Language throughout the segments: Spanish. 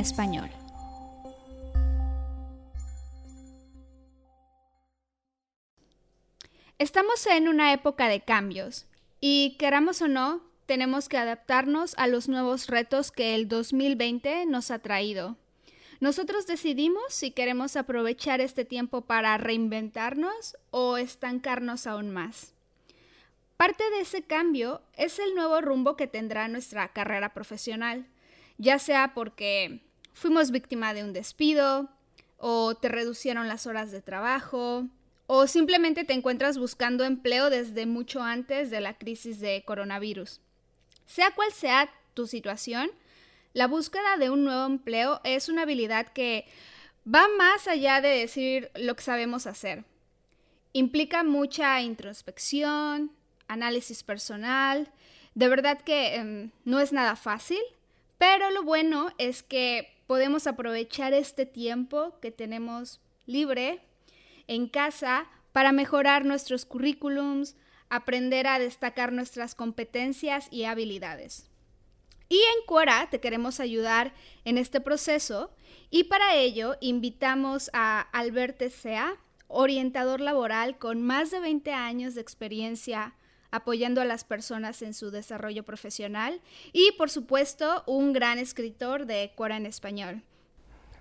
Español. Estamos en una época de cambios y queramos o no, tenemos que adaptarnos a los nuevos retos que el 2020 nos ha traído. Nosotros decidimos si queremos aprovechar este tiempo para reinventarnos o estancarnos aún más. Parte de ese cambio es el nuevo rumbo que tendrá nuestra carrera profesional, ya sea porque fuimos víctima de un despido, o te reducieron las horas de trabajo, o simplemente te encuentras buscando empleo desde mucho antes de la crisis de coronavirus. Sea cual sea tu situación, la búsqueda de un nuevo empleo es una habilidad que va más allá de decir lo que sabemos hacer. Implica mucha introspección, análisis personal. De verdad que em, no es nada fácil, pero lo bueno es que podemos aprovechar este tiempo que tenemos libre en casa para mejorar nuestros currículums, aprender a destacar nuestras competencias y habilidades. Y en Quora te queremos ayudar en este proceso y para ello invitamos a Albert Sea, orientador laboral con más de 20 años de experiencia apoyando a las personas en su desarrollo profesional y, por supuesto, un gran escritor de Cora en español.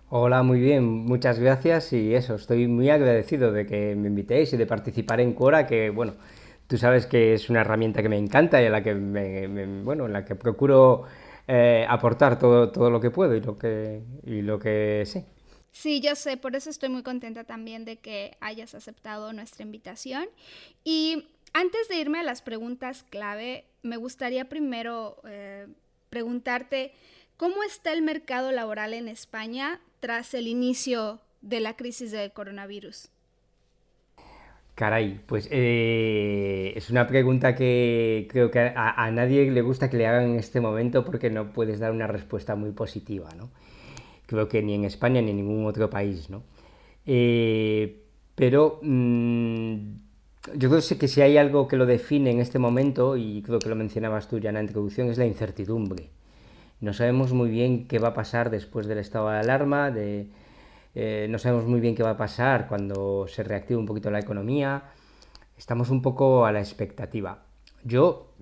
Hola, muy bien, muchas gracias y eso, estoy muy agradecido de que me invitéis y de participar en Cora, que bueno, tú sabes que es una herramienta que me encanta y en la que, bueno, en la que procuro eh, aportar todo, todo lo que puedo y lo que, y lo que sé. Sí, yo sé, por eso estoy muy contenta también de que hayas aceptado nuestra invitación. Y antes de irme a las preguntas clave, me gustaría primero eh, preguntarte cómo está el mercado laboral en España tras el inicio de la crisis del coronavirus. Caray, pues eh, es una pregunta que creo que a, nadie le gusta que le hagan en este momento porque no puedes dar una respuesta muy positiva, ¿no? Creo que ni en España ni en ningún otro país, ¿no? Eh, pero mm, yo creo que si hay algo que lo define en este momento, y creo que lo mencionabas tú ya en la introducción, es la incertidumbre. No sabemos muy bien qué va a pasar después del estado de alarma, eh, no sabemos muy bien qué va a pasar cuando se reactive un poquito la economía. Estamos un poco a la expectativa. Yo,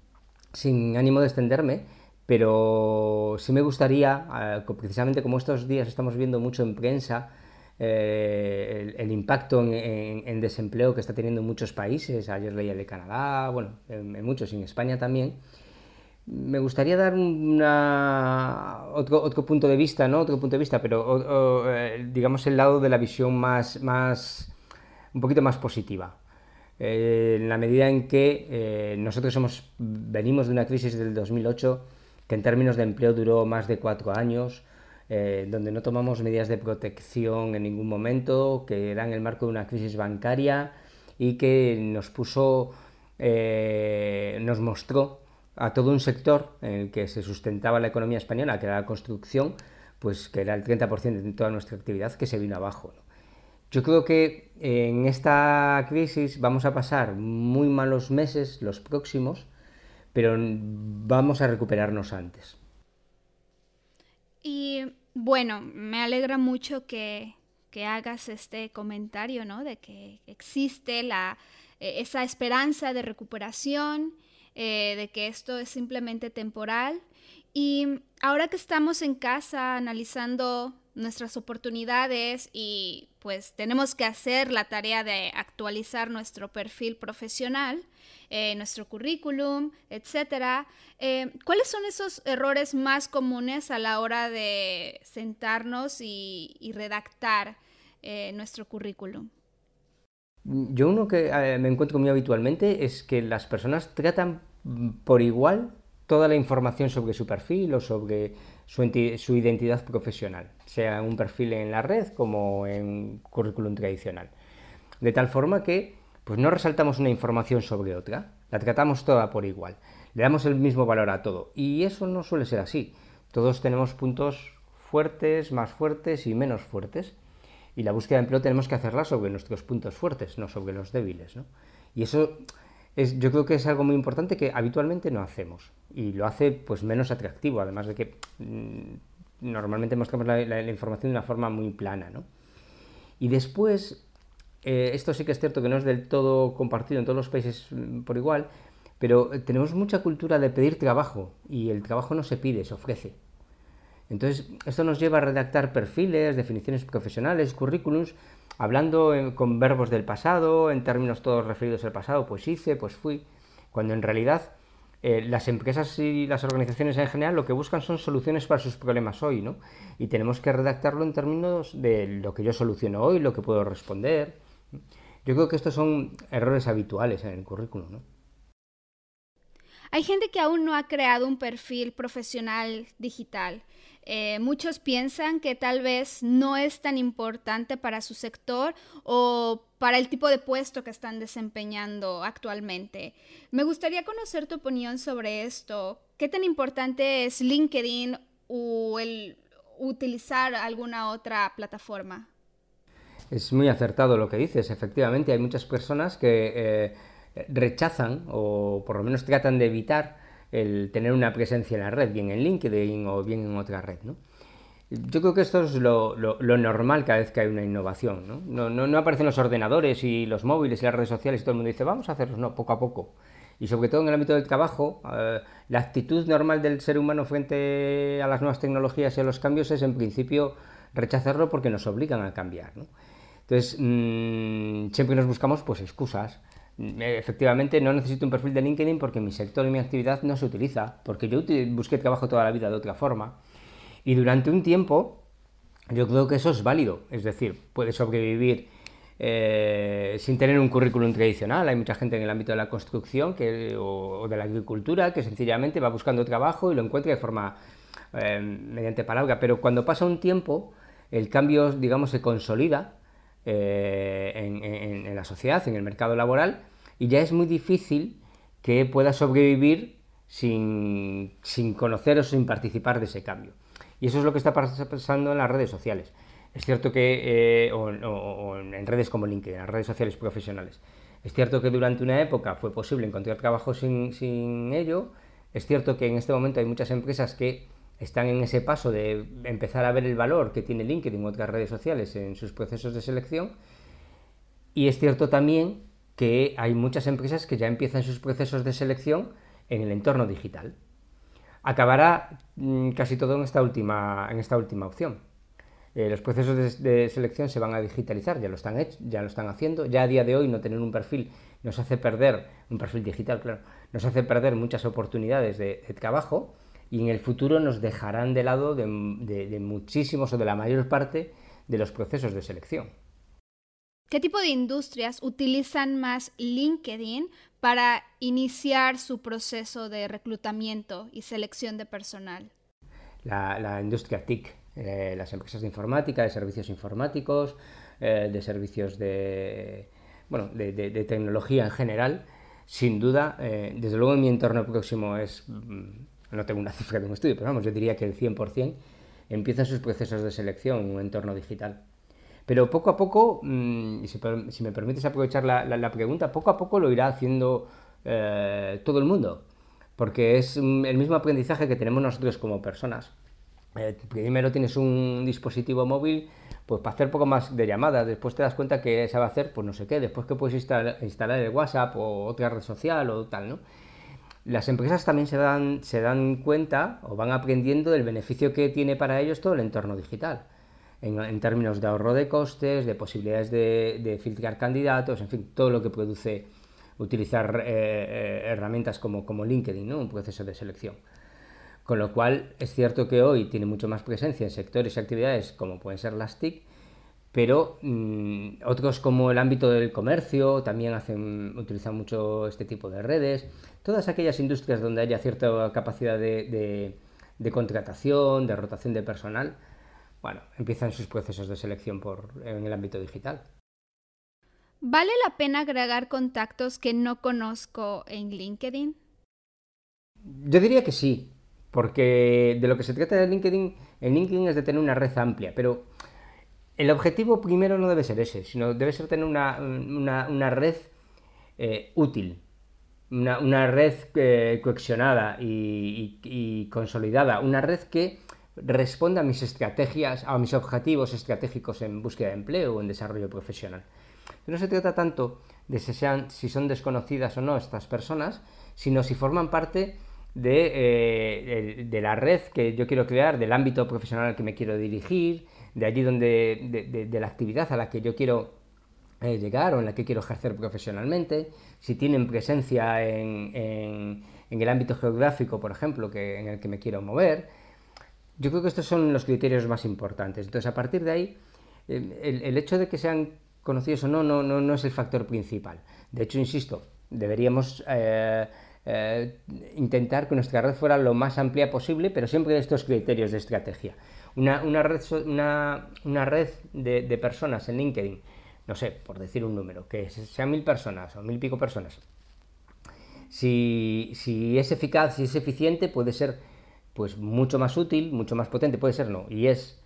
sin ánimo de extenderme, pero sí me gustaría, eh, precisamente como estos días estamos viendo mucho en prensa, eh, el, impacto en, desempleo que está teniendo en muchos países, ayer leía el de Canadá, bueno, en, muchos, en España también, me gustaría dar una, otro, otro, punto de vista, ¿no? Otro punto de vista, pero eh, digamos el lado de la visión más, más un poquito más positiva. Eh, en la medida en que nosotros hemos, venimos de una crisis del 2008 que en términos de empleo duró más de cuatro años, eh, donde no tomamos medidas de protección en ningún momento, que era en el marco de una crisis bancaria y que nos puso, eh, nos mostró a todo un sector en el que se sustentaba la economía española, que era la construcción, pues que era el 30% de toda nuestra actividad, que se vino abajo. Yo creo que en esta crisis vamos a pasar muy malos meses, los próximos, pero vamos a recuperarnos antes. Y bueno, me alegra mucho que, hagas este comentario, ¿no? De que existe la, eh, esa esperanza de recuperación, eh, de que esto es simplemente temporal. Y ahora que estamos en casa analizando nuestras oportunidades y pues tenemos que hacer la tarea de actualizar nuestro perfil profesional, eh, nuestro currículum, etcétera. Eh, ¿Cuáles son esos errores más comunes a la hora de sentarnos y, redactar eh, nuestro currículum? Yo uno que me encuentro muy habitualmente es que las personas tratan por igual toda la información sobre su perfil o sobre su, identidad profesional, sea un perfil en la red como en currículum tradicional. De tal forma que pues no resaltamos una información sobre otra, la tratamos toda por igual, le damos el mismo valor a todo. Y eso no suele ser así. Todos tenemos puntos fuertes, más fuertes y menos fuertes. Y la búsqueda de empleo tenemos que hacerla sobre nuestros puntos fuertes, no sobre los débiles. Y eso es, yo creo que es algo muy importante que habitualmente no hacemos. Y lo hace pues menos atractivo, además de que mm, normalmente mostramos la, información de una forma muy plana, ¿no? Y después, eh, esto sí que es cierto que no es del todo compartido en todos los países mm, por igual, pero tenemos mucha cultura de pedir trabajo y el trabajo no se pide, se ofrece. Entonces, esto nos lleva a redactar perfiles, definiciones profesionales, currículums, hablando con verbos del pasado, en términos todos referidos al pasado, pues hice, pues fui, cuando en realidad eh, las empresas y las organizaciones en general lo que buscan son soluciones para sus problemas hoy, ¿no? Y tenemos que redactarlo en términos de lo que yo soluciono hoy, lo que puedo responder. Yo creo que estos son errores habituales en el currículum, ¿no? Hay gente que aún no ha creado un perfil profesional digital. Eh, muchos piensan que tal vez no es tan importante para su sector o para el tipo de puesto que están desempeñando actualmente. Me gustaría conocer tu opinión sobre esto. ¿Qué tan importante es LinkedIn o el utilizar alguna otra plataforma? Es muy acertado lo que dices. Efectivamente, hay muchas personas que eh, rechazan o por lo menos tratan de evitar el tener una presencia en la red, bien en LinkedIn o bien en otra red. ¿no? Yo creo que esto es lo, normal cada vez que hay una innovación. ¿no? No, no, aparecen los ordenadores y los móviles y las redes sociales y todo el mundo dice, vamos a hacerlo, no, poco a poco. Y sobre todo en el ámbito del trabajo, eh, la actitud normal del ser humano frente a las nuevas tecnologías y a los cambios es en principio rechazarlo porque nos obligan a cambiar. ¿no? Entonces, mm, siempre nos buscamos pues excusas. Eh, efectivamente no necesito un perfil de LinkedIn porque mi sector y mi actividad no se utiliza, porque yo busqué trabajo toda la vida de otra forma. Y durante un tiempo yo creo que eso es válido, es decir, puede sobrevivir eh, sin tener un currículum tradicional. Hay mucha gente en el ámbito de la construcción que, o, de la agricultura que sencillamente va buscando trabajo y lo encuentra de forma eh, mediante palabra, pero cuando pasa un tiempo el cambio, digamos, se consolida eh, en, la sociedad, en el mercado laboral, y ya es muy difícil que pueda sobrevivir sin, conocer o sin participar de ese cambio. Y eso es lo que está pasando en las redes sociales. Es cierto que, eh, o, en redes como LinkedIn, en las redes sociales profesionales, es cierto que durante una época fue posible encontrar trabajo sin, sin ello, es cierto que en este momento hay muchas empresas que están en ese paso de empezar a ver el valor que tiene LinkedIn u otras redes sociales en sus procesos de selección. Y es cierto también que hay muchas empresas que ya empiezan sus procesos de selección en el entorno digital. Acabará mm, casi todo en esta última, en esta última opción. Eh, los procesos de, selección se van a digitalizar, ya lo, están hecho, ya lo están haciendo. Ya a día de hoy no tener un perfil nos hace perder, un perfil digital, claro, nos hace perder muchas oportunidades de trabajo y en el futuro nos dejarán de lado de, muchísimos o de la mayor parte de los procesos de selección. ¿Qué tipo de industrias utilizan más LinkedIn para iniciar su proceso de reclutamiento y selección de personal? La, industria TIC, eh, las empresas de informática, de servicios informáticos, eh, de servicios de, bueno, de, tecnología en general, sin duda, eh, desde luego en mi entorno próximo es mm, no tengo una cifra de un estudio, pero vamos, yo diría que el 100% empieza sus procesos de selección en un entorno digital. Pero poco a poco, mm, si, me permites aprovechar la, pregunta, poco a poco lo irá haciendo eh, todo el mundo, porque es el mismo aprendizaje que tenemos nosotros como personas. Eh, primero tienes un dispositivo móvil pues para hacer poco más de llamadas, después te das cuenta que a hacer pues no sé qué, después que puedes instalar, instalar el WhatsApp o otra red social o tal, ¿no? Las empresas también se dan, se dan cuenta o van aprendiendo del beneficio que tiene para ellos todo el entorno digital, en, términos de ahorro de costes, de posibilidades de, filtrar candidatos, en fin, todo lo que produce utilizar eh, eh, herramientas como, como LinkedIn, ¿no? un proceso de selección. Con lo cual es cierto que hoy tiene mucho más presencia en sectores y actividades como pueden ser las TIC, pero mm, otros como el ámbito del comercio también hacen, utilizan mucho este tipo de redes. Todas aquellas industrias donde haya cierta capacidad de, contratación, de rotación de personal, bueno, empiezan sus procesos de selección por, en el ámbito digital. ¿Vale la pena agregar contactos que no conozco en LinkedIn? Yo diría que sí, porque de lo que se trata de LinkedIn, en LinkedIn es de tener una red amplia, pero el objetivo primero no debe ser ese, sino debe ser tener una, red eh, útil, una, red eh, coexionada y, consolidada, una red que responda a mis estrategias, a mis objetivos estratégicos en búsqueda de empleo o en desarrollo profesional. No se trata tanto de si son desconocidas o no estas personas, sino si forman parte de, eh, de, la red que yo quiero crear, del ámbito profesional al que me quiero dirigir, de allí donde, de, la actividad a la que yo quiero eh, llegar o en la que quiero ejercer profesionalmente, si tienen presencia en, el ámbito geográfico, por ejemplo, que, en el que me quiero mover. Yo creo que estos son los criterios más importantes. Entonces, a partir de ahí, el, el hecho de que sean conocidos o no, no, no, no es el factor principal. De hecho, insisto, deberíamos eh, eh, intentar que nuestra red fuera lo más amplia posible, pero siempre de estos criterios de estrategia. Una, red, una, red de, personas en LinkedIn, no sé, por decir un número, que sean mil personas o mil pico personas, si, si, es eficaz, si es eficiente, puede ser pues mucho más útil, mucho más potente, puede ser no, y es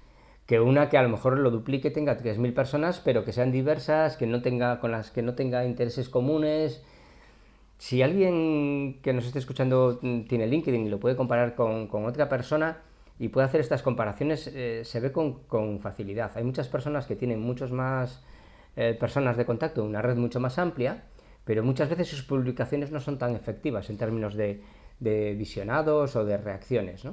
que una que a lo mejor lo duplique tenga 3.000 personas, pero que sean diversas, que no tenga, con las que no tenga intereses comunes, si alguien que nos esté escuchando mm, tiene LinkedIn y lo puede comparar con, otra persona y puede hacer estas comparaciones, eh, se ve con, facilidad. Hay muchas personas que tienen muchos más eh, personas de contacto, una red mucho más amplia, pero muchas veces sus publicaciones no son tan efectivas en términos de, visionados o de reacciones.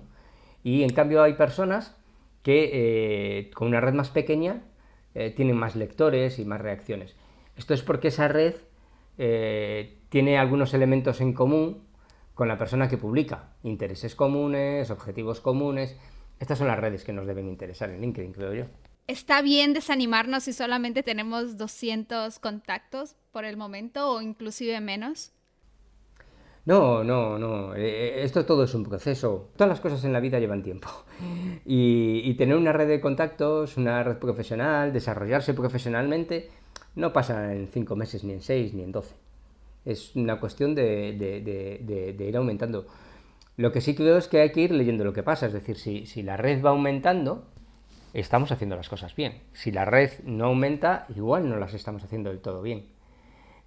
Y en cambio hay personas que eh, con una red más pequeña tienen más lectores y más reacciones. Esto es porque esa red tiene algunos elementos en común con la persona que publica. Intereses comunes, objetivos comunes. Estas son las redes que nos deben interesar en LinkedIn, creo yo. ¿Está bien desanimarnos si solamente tenemos 200 contactos por el momento o inclusive menos? No, no, no. Eh, esto todo es un proceso. Todas las cosas en la vida llevan tiempo. Y, y, tener una red de contactos, una red profesional, desarrollarse profesionalmente, no pasa en cinco meses, ni en seis, ni en doce es una cuestión de, ir aumentando. Lo que sí creo es que hay que ir leyendo lo que pasa, es decir, si, la red va aumentando, estamos haciendo las cosas bien. Si la red no aumenta, igual no las estamos haciendo del todo bien.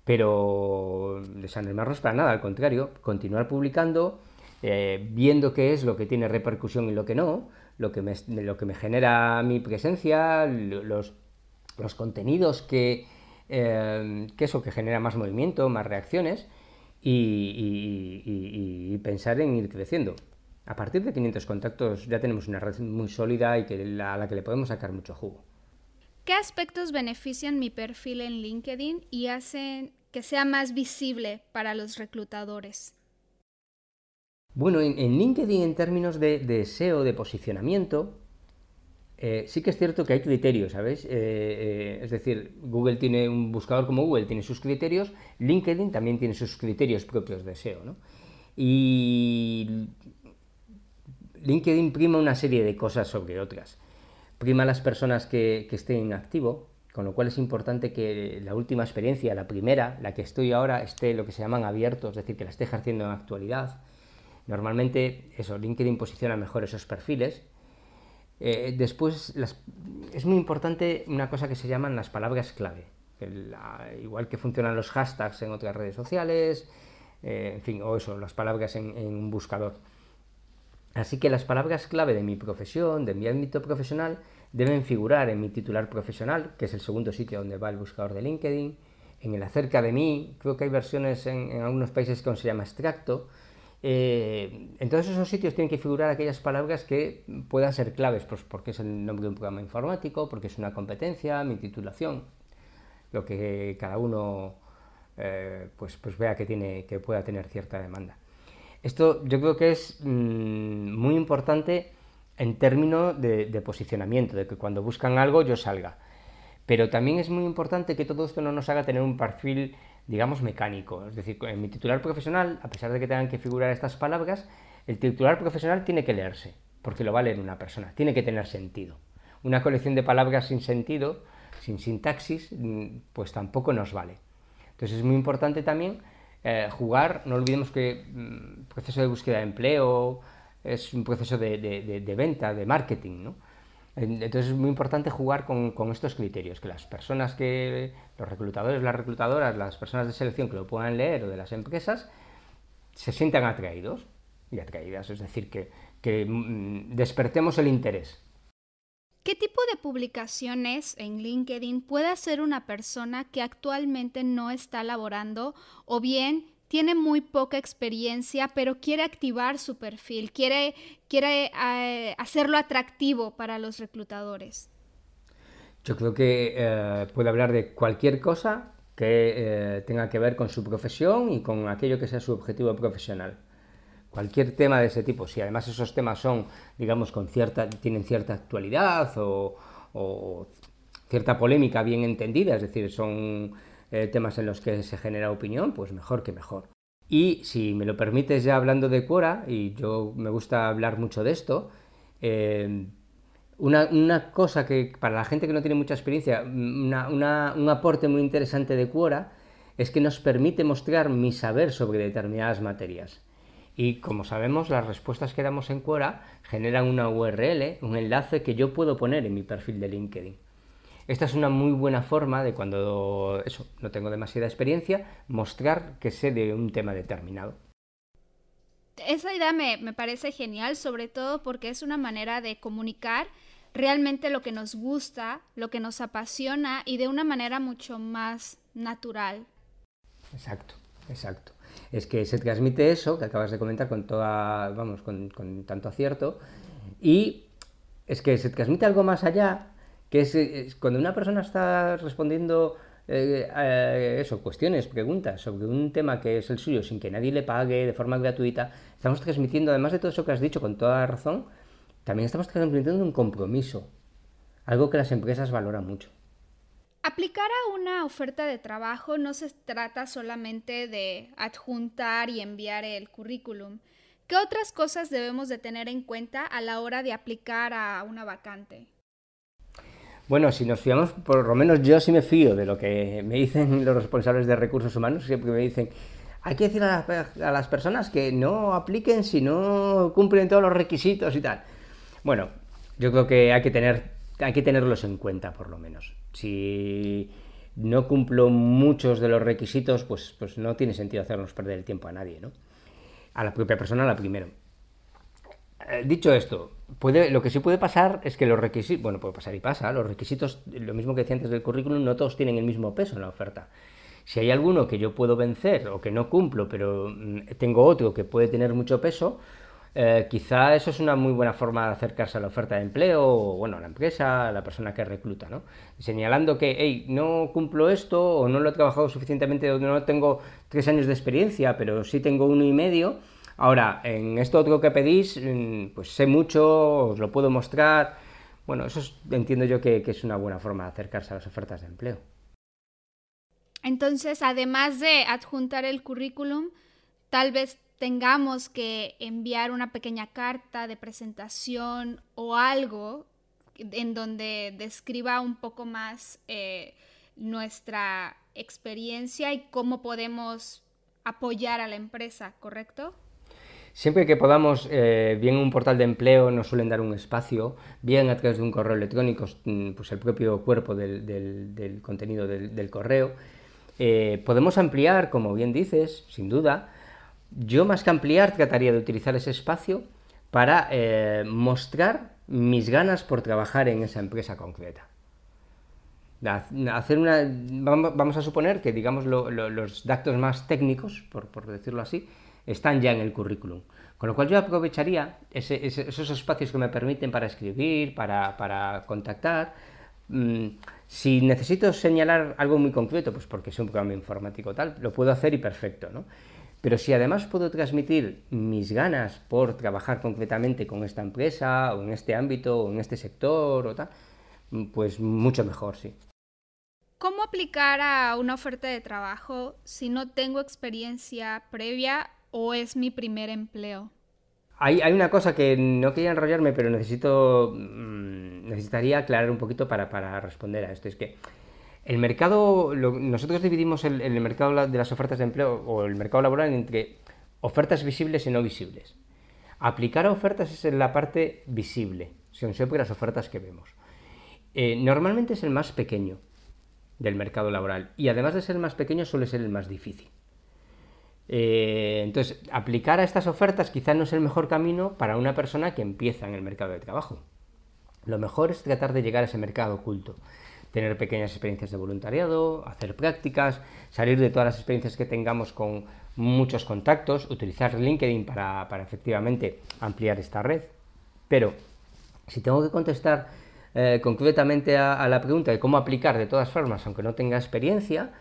Pero desanimarnos para nada, al contrario, continuar publicando, eh, viendo qué es lo que tiene repercusión y lo que no, lo que me, lo que me genera mi presencia, los, los contenidos que, eh, que eso, que genera más movimiento, más reacciones y, pensar en ir creciendo. A partir de 500 contactos ya tenemos una red muy sólida y que a la que le podemos sacar mucho jugo. ¿Qué aspectos benefician mi perfil en LinkedIn y hacen que sea más visible para los reclutadores? Bueno, en, LinkedIn en términos de, de SEO, de posicionamiento, eh, sí que es cierto que hay criterios, ¿sabes? Eh, eh, es decir, Google tiene un buscador como Google, tiene sus criterios, LinkedIn también tiene sus criterios propios de SEO, ¿no? Y LinkedIn prima una serie de cosas sobre otras. Prima las personas que, que estén activo, con lo cual es importante que la última experiencia, la primera, la que estoy ahora, esté lo que se llaman abiertos, es decir, que la esté ejerciendo en actualidad. Normalmente, eso, LinkedIn posiciona mejor esos perfiles, eh, después, es muy importante una cosa que se llaman las palabras clave. igual que funcionan los hashtags en otras redes sociales, eh, en fin, o eso, las palabras en, un buscador. Así que las palabras clave de mi profesión, de mi ámbito profesional, deben figurar en mi titular profesional, que es el segundo sitio donde va el buscador de LinkedIn, en el acerca de mí, creo que hay versiones en, en algunos países que se llama extracto, eh, en todos esos sitios tienen que figurar aquellas palabras que puedan ser claves, pues porque es el nombre de un programa informático, porque es una competencia, mi titulación, lo que cada uno eh, pues, pues vea que, tiene, que pueda tener cierta demanda. Esto yo creo que es mm, muy importante en términos de, de, posicionamiento, de que cuando buscan algo yo salga. Pero también es muy importante que todo esto no nos haga tener un perfil digamos, mecánico. Es decir, en mi titular profesional, a pesar de que tengan que figurar estas palabras, el titular profesional tiene que leerse, porque lo va a una persona, tiene que tener sentido. Una colección de palabras sin sentido, sin sintaxis, mm, pues tampoco nos vale. Entonces es muy importante también eh, jugar, no olvidemos que el mm, proceso de búsqueda de empleo es un proceso de, de venta, de marketing, ¿no? Entonces es muy importante jugar con, estos criterios, que las personas que, los reclutadores, las reclutadoras, las personas de selección que lo puedan leer o de las empresas, se sientan atraídos. y atraídas, es decir, que, que mm, despertemos el interés. ¿Qué tipo de publicaciones en LinkedIn puede hacer una persona que actualmente no está laborando o bien tiene muy poca experiencia pero quiere activar su perfil, quiere, quiere eh, hacerlo atractivo para los reclutadores? Yo creo que eh, puede hablar de cualquier cosa que eh, tenga que ver con su profesión y con aquello que sea su objetivo profesional. Cualquier tema de ese tipo, si además esos temas son, digamos, con cierta, tienen cierta actualidad o, cierta polémica bien entendida, es decir, son eh, temas en los que se genera opinión, pues mejor que mejor. Y si me lo permites ya hablando de Quora, y yo me gusta hablar mucho de esto, una, cosa que para la gente que no tiene mucha experiencia, un aporte muy interesante de Quora es que nos permite mostrar mi saber sobre determinadas materias. Y como sabemos, las respuestas que damos en Quora generan una URL, un enlace que yo puedo poner en mi perfil de LinkedIn. Esta es una muy buena forma de cuando eso, no tengo demasiada experiencia, mostrar que sé de un tema determinado. Esa idea me, me parece genial, sobre todo porque es una manera de comunicar realmente lo que nos gusta, lo que nos apasiona y de una manera mucho más natural. Exacto, exacto. Es que se transmite eso que acabas de comentar con toda, vamos, con, tanto acierto y es que se transmite algo más allá, que es, cuando una persona está respondiendo eh, eso, cuestiones, preguntas sobre un tema que es el suyo sin que nadie le pague de forma gratuita, estamos transmitiendo, además de todo eso que has dicho con toda razón, también estamos transmitiendo un compromiso, algo que las empresas valoran mucho. Aplicar a una oferta de trabajo no se trata solamente de adjuntar y enviar el currículum. ¿Qué otras cosas debemos de tener en cuenta a la hora de aplicar a una vacante? Bueno, si nos fiamos, por lo menos yo sí me fío de lo que me dicen los responsables de recursos humanos, siempre me dicen, hay que decir a las personas que no apliquen si no cumplen todos los requisitos y tal. Bueno, yo creo que hay que tener, hay que tenerlos en cuenta por lo menos. Si no cumplo muchos de los requisitos, pues, pues no tiene sentido hacernos perder el tiempo a nadie, ¿no? A la propia persona, la primero. Eh, dicho esto, puede, lo que sí puede pasar es que los requisitos, bueno, puede pasar y pasa, los requisitos, lo mismo que decía antes del currículum, no todos tienen el mismo peso en la oferta. Si hay alguno que yo puedo vencer o que no cumplo, pero mm, tengo otro que puede tener mucho peso, eh, quizá eso es una muy buena forma de acercarse a la oferta de empleo, o bueno, a la empresa, a la persona que recluta, ¿no? Señalando que, hey, no cumplo esto, o no lo he trabajado suficientemente, o no tengo tres años de experiencia, pero sí tengo uno y medio. Ahora, en esto otro que pedís, mm, pues sé mucho, os lo puedo mostrar. Bueno, eso entiendo yo que es una buena forma de acercarse a las ofertas de empleo. Entonces, además de adjuntar el currículum, tal vez tengamos que enviar una pequeña carta de presentación o algo en donde describa un poco más eh, nuestra experiencia y cómo podemos apoyar a la empresa, ¿correcto? Siempre que podamos, eh, bien un portal de empleo nos suelen dar un espacio, bien a través de un correo electrónico, mm, pues el propio cuerpo del, contenido del, correo, eh, podemos ampliar, como bien dices, sin duda, yo más que ampliar trataría de utilizar ese espacio para eh, mostrar mis ganas por trabajar en esa empresa concreta. Hacer una, vamos a suponer que digamos los datos más técnicos, por, decirlo así, están ya en el currículum. Con lo cual yo aprovecharía esos espacios que me permiten para escribir, para, contactar. Mm, si necesito señalar algo muy concreto, pues porque soy un programa informático tal, lo puedo hacer y perfecto, ¿no? Pero si además puedo transmitir mis ganas por trabajar concretamente con esta empresa, o en este ámbito, o en este sector, o tal, pues mucho mejor, sí. ¿Cómo aplicar a una oferta de trabajo si no tengo experiencia previa o es mi primer empleo? Hay, una cosa que no quería enrollarme, pero necesito, mm, necesitaría aclarar un poquito para, para responder a esto. Es que el mercado, nosotros dividimos el, mercado de las ofertas de empleo o el mercado laboral entre ofertas visibles y no visibles. Aplicar a ofertas es en la parte visible, son siempre las ofertas que vemos. Eh, normalmente es el más pequeño del mercado laboral y además de ser el más pequeño suele ser el más difícil. Eh, entonces, aplicar a estas ofertas quizás no es el mejor camino para una persona que empieza en el mercado de trabajo. Lo mejor es tratar de llegar a ese mercado oculto, tener pequeñas experiencias de voluntariado, hacer prácticas, salir de todas las experiencias que tengamos con muchos contactos, utilizar LinkedIn para, efectivamente ampliar esta red. Pero si tengo que contestar eh, concretamente a, la pregunta de cómo aplicar de todas formas, aunque no tenga experiencia,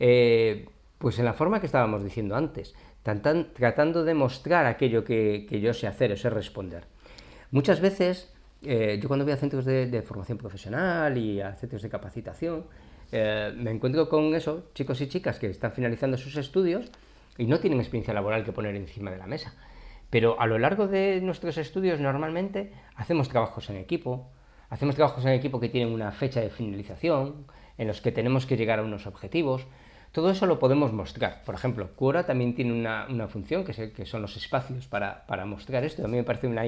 eh, pues en la forma que estábamos diciendo antes, tratando de mostrar aquello que, yo sé hacer o sé responder. Muchas veces, eh, yo cuando voy a centros de, formación profesional y a centros de capacitación, eh, me encuentro con eso, chicos y chicas que están finalizando sus estudios y no tienen experiencia laboral que poner encima de la mesa. Pero a lo largo de nuestros estudios normalmente hacemos trabajos en equipo, hacemos trabajos en equipo que tienen una fecha de finalización, en los que tenemos que llegar a unos objetivos, todo eso lo podemos mostrar. Por ejemplo, Quora también tiene una, función que, que, son los espacios para, mostrar esto. A mí me parece una,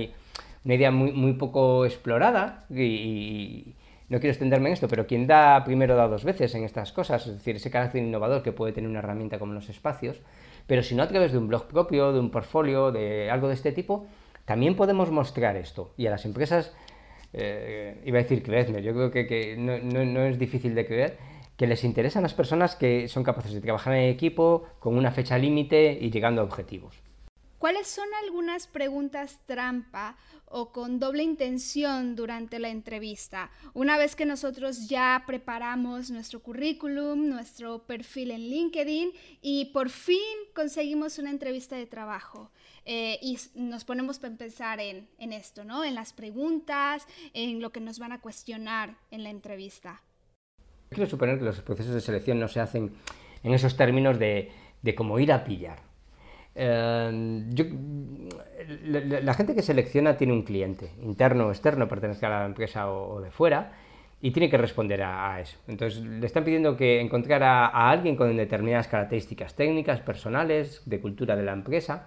una idea muy, muy poco explorada y, no quiero extenderme en esto, pero quien da primero da dos veces en estas cosas, es decir, ese carácter innovador que puede tener una herramienta como los espacios, pero si no a través de un blog propio, de un portfolio, de algo de este tipo, también podemos mostrar esto. Y a las empresas, eh, iba a decir, creedme, yo creo que, no, no es difícil de creer, que les interesan las personas que son capaces de trabajar en equipo con una fecha límite y llegando a objetivos. ¿Cuáles son algunas preguntas trampa o con doble intención durante la entrevista? Una vez que nosotros ya preparamos nuestro currículum, nuestro perfil en LinkedIn y por fin conseguimos una entrevista de trabajo. Eh, y nos ponemos a pensar en, en esto, ¿no? En las preguntas, en lo que nos van a cuestionar en la entrevista. Quiero suponer que los procesos de selección no se hacen en esos términos de, de como ir a pillar. Eh, la, gente que selecciona tiene un cliente, interno o externo, pertenezca a la empresa o, de fuera, y tiene que responder a, eso. Entonces, le están pidiendo que encontrar a, alguien con determinadas características técnicas, personales, de cultura de la empresa,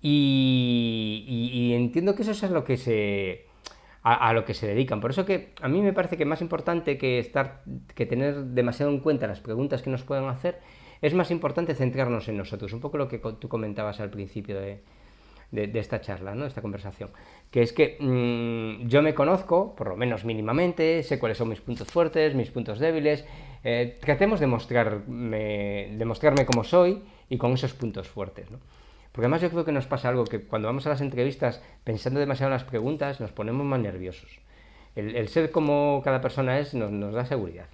y entiendo que eso es lo que se, a, lo que se dedican. Por eso que a mí me parece que más importante que, estar, que tener demasiado en cuenta las preguntas que nos pueden hacer, es más importante centrarnos en nosotros, un poco lo que tú comentabas al principio de, de, esta charla, ¿no? de esta conversación, que es que mm, yo me conozco, por lo menos mínimamente, sé cuáles son mis puntos fuertes, mis puntos débiles, eh, tratemos de mostrarme, de mostrarme como soy y con esos puntos fuertes. ¿no? Porque además yo creo que nos pasa algo, que cuando vamos a las entrevistas pensando demasiado en las preguntas nos ponemos más nerviosos. El, ser como cada persona es nos, da seguridad.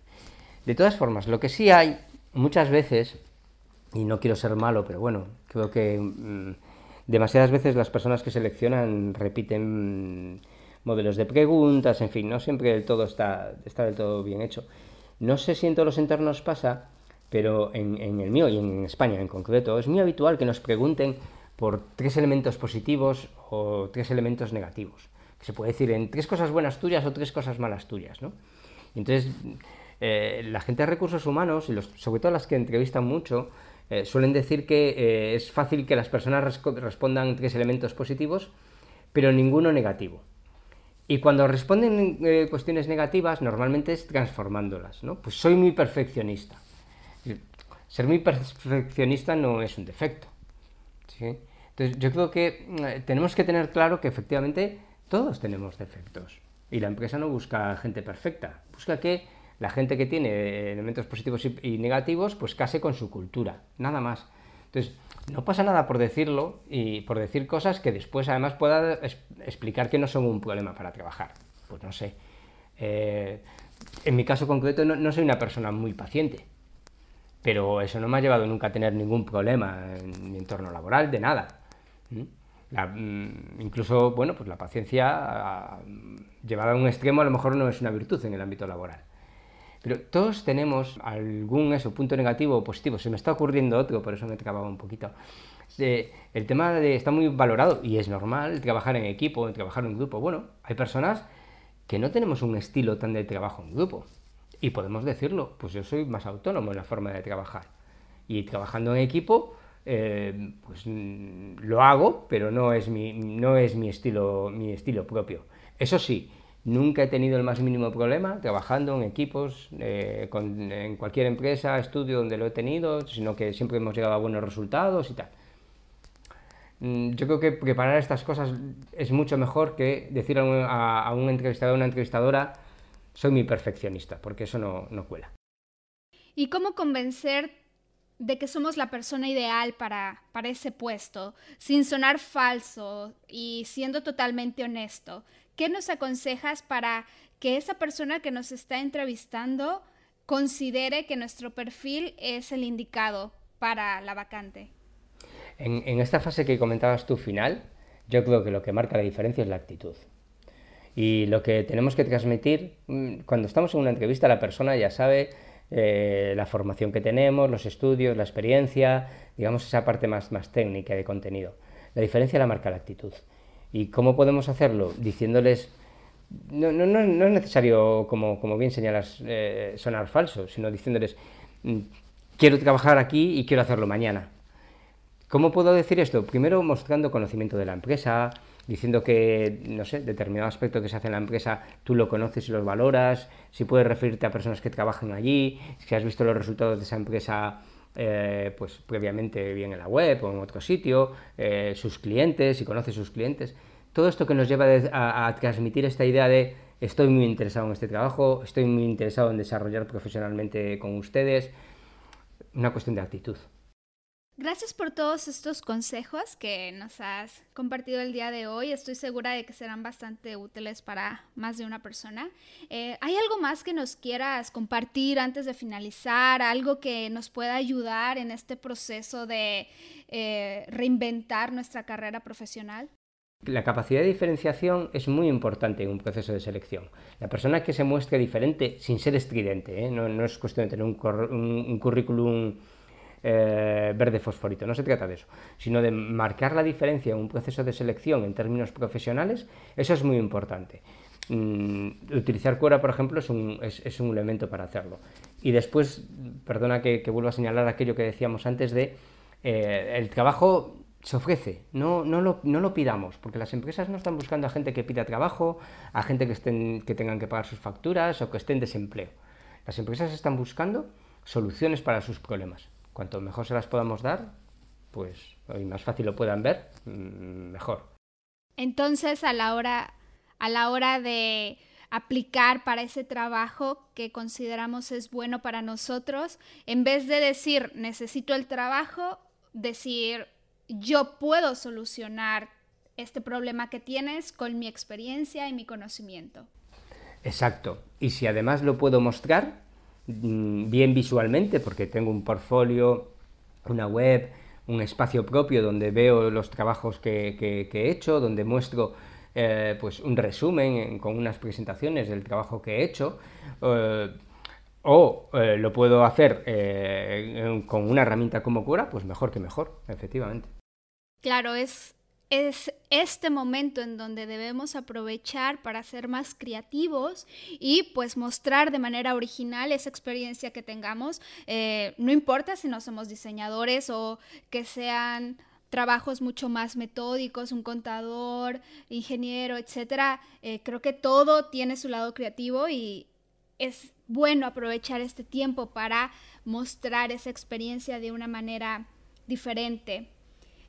De todas formas, lo que sí hay muchas veces, y no quiero ser malo, pero bueno, creo que mm, demasiadas veces las personas que seleccionan repiten modelos de preguntas, en fin, no siempre todo está, está del todo bien hecho. No sé si en todos los entornos pasa, pero en, el mío y en España en concreto es muy habitual que nos pregunten por tres elementos positivos o tres elementos negativos. Que se puede decir en tres cosas buenas tuyas o tres cosas malas tuyas. ¿no? entonces, eh, la gente de recursos humanos, y los, sobre todo las que entrevistan mucho, eh, suelen decir que eh, es fácil que las personas respondan tres elementos positivos, pero ninguno negativo. Y cuando responden cuestiones negativas, normalmente es transformándolas. ¿no? Pues soy muy perfeccionista. Ser muy perfeccionista no es un defecto. Entonces, yo creo que eh, tenemos que tener claro que efectivamente todos tenemos defectos. Y la empresa no busca gente perfecta, busca que la gente que tiene elementos positivos y, negativos, pues case con su cultura, nada más. Entonces, no pasa nada por decirlo y por decir cosas que después además pueda explicar que no son un problema para trabajar. Pues no sé. Eh, en mi caso concreto no soy una persona muy paciente pero eso no me ha llevado nunca a tener ningún problema en mi entorno laboral, de nada. Mm, incluso, bueno, pues la paciencia llevada a un extremo a lo mejor no es una virtud en el ámbito laboral. Pero todos tenemos algún eso, punto negativo o positivo. Se me está ocurriendo otro, por eso me trababa un poquito. el tema de, está muy valorado y es normal trabajar en equipo, trabajar en grupo. Bueno, hay personas que no tenemos un estilo tan de trabajo en grupo. Y podemos decirlo, pues yo soy más autónomo en la forma de trabajar. Y trabajando en equipo, eh, pues mm, lo hago, pero no es mi, no es mi, estilo, mi estilo propio. Eso sí, Nunca he tenido el más mínimo problema trabajando en equipos, eh, en cualquier empresa, estudio donde lo he tenido, sino que siempre hemos llegado a buenos resultados y tal. Mm, yo creo que preparar estas cosas es mucho mejor que decir a un, entrevistador o una entrevistadora, soy mi perfeccionista, porque eso no, no cuela. ¿Y cómo convencer de que somos la persona ideal para, para ese puesto, sin sonar falso y siendo totalmente honesto? ¿Qué nos aconsejas para que esa persona que nos está entrevistando considere que nuestro perfil es el indicado para la vacante? En, esta fase que comentabas tú final, yo creo que lo que marca la diferencia es la actitud. Y lo que tenemos que transmitir, mm, cuando estamos en una entrevista, la persona ya sabe eh, la formación que tenemos, los estudios, la experiencia, digamos esa parte más, más técnica de contenido. La diferencia la marca la actitud. ¿Y cómo podemos hacerlo? Diciéndoles, no, no, no, no es necesario, como, como bien señalas, eh, sonar falso, sino diciéndoles, mm, quiero trabajar aquí y quiero hacerlo mañana. ¿Cómo puedo decir esto? Primero mostrando conocimiento de la empresa, diciendo que, no sé, determinado aspecto que se hace en la empresa tú lo conoces y los valoras, si puedes referirte a personas que trabajan allí, si has visto los resultados de esa empresa eh, pues previamente bien en la web o en otro sitio, eh, sus clientes, si conoce sus clientes. Todo esto que nos lleva a, a transmitir esta idea de estoy muy interesado en este trabajo, estoy muy interesado en desarrollar profesionalmente con ustedes, una cuestión de actitud. Gracias por todos estos consejos que nos has compartido el día de hoy. Estoy segura de que serán bastante útiles para más de una persona. Eh, ¿Hay algo más que nos quieras compartir antes de finalizar? ¿Algo que nos pueda ayudar en este proceso de eh, reinventar nuestra carrera profesional? La capacidad de diferenciación es muy importante en un proceso de selección. La persona que se muestre diferente sin ser estridente, ¿eh? no, es cuestión de tener un currículum eh, verde fosforito, no se trata de eso, sino de marcar la diferencia en un proceso de selección en términos profesionales, eso es muy importante. Mm, utilizar Quora, por ejemplo, es un, es, un, elemento para hacerlo. Y después, perdona que, vuelva a señalar aquello que decíamos antes de eh, el trabajo se ofrece, no, no, lo, no, lo, pidamos, porque las empresas no están buscando a gente que pida trabajo, a gente que, estén, que tengan que pagar sus facturas o que estén en desempleo. Las empresas están buscando soluciones para sus problemas. Cuanto mejor se las podamos dar, pues y más fácil lo puedan ver, mm, mejor. Entonces, a la hora, a la hora de aplicar para ese trabajo que consideramos es bueno para nosotros, en vez de decir necesito el trabajo, decir yo puedo solucionar este problema que tienes con mi experiencia y mi conocimiento. Exacto. Y si además lo puedo mostrar, bien visualmente, porque tengo un portfolio, una web, un espacio propio donde veo los trabajos que, he hecho, donde muestro eh, pues un resumen con unas presentaciones del trabajo que he hecho, eh, o eh, lo puedo hacer con una herramienta como Cura, pues mejor que mejor, efectivamente. Claro, es es este momento en donde debemos aprovechar para ser más creativos y pues mostrar de manera original esa experiencia que tengamos. Eh, no importa si no somos diseñadores o que sean trabajos mucho más metódicos, un contador, ingeniero, etcétera. Eh, creo que todo tiene su lado creativo y es bueno aprovechar este tiempo para mostrar esa experiencia de una manera diferente.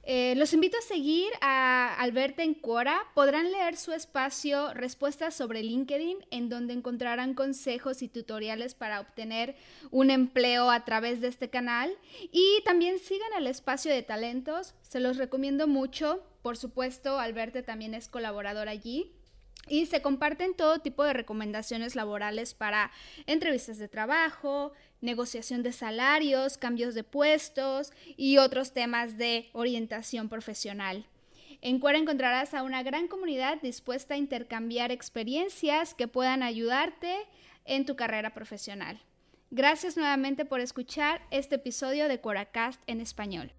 Eh, los invito a seguir a Alberta en Quora. Podrán leer su espacio Respuestas sobre LinkedIn, en donde encontrarán consejos y tutoriales para obtener un empleo a través de este canal. Y también sigan el espacio de talentos, se los recomiendo mucho. Por supuesto, Alberta también es colaborador allí. Y se comparten todo tipo de recomendaciones laborales para entrevistas de trabajo, negociación de salarios, cambios de puestos y otros temas de orientación profesional. En Cuera encontrarás a una gran comunidad dispuesta a intercambiar experiencias que puedan ayudarte en tu carrera profesional. Gracias nuevamente por escuchar este episodio de Cueracast en español.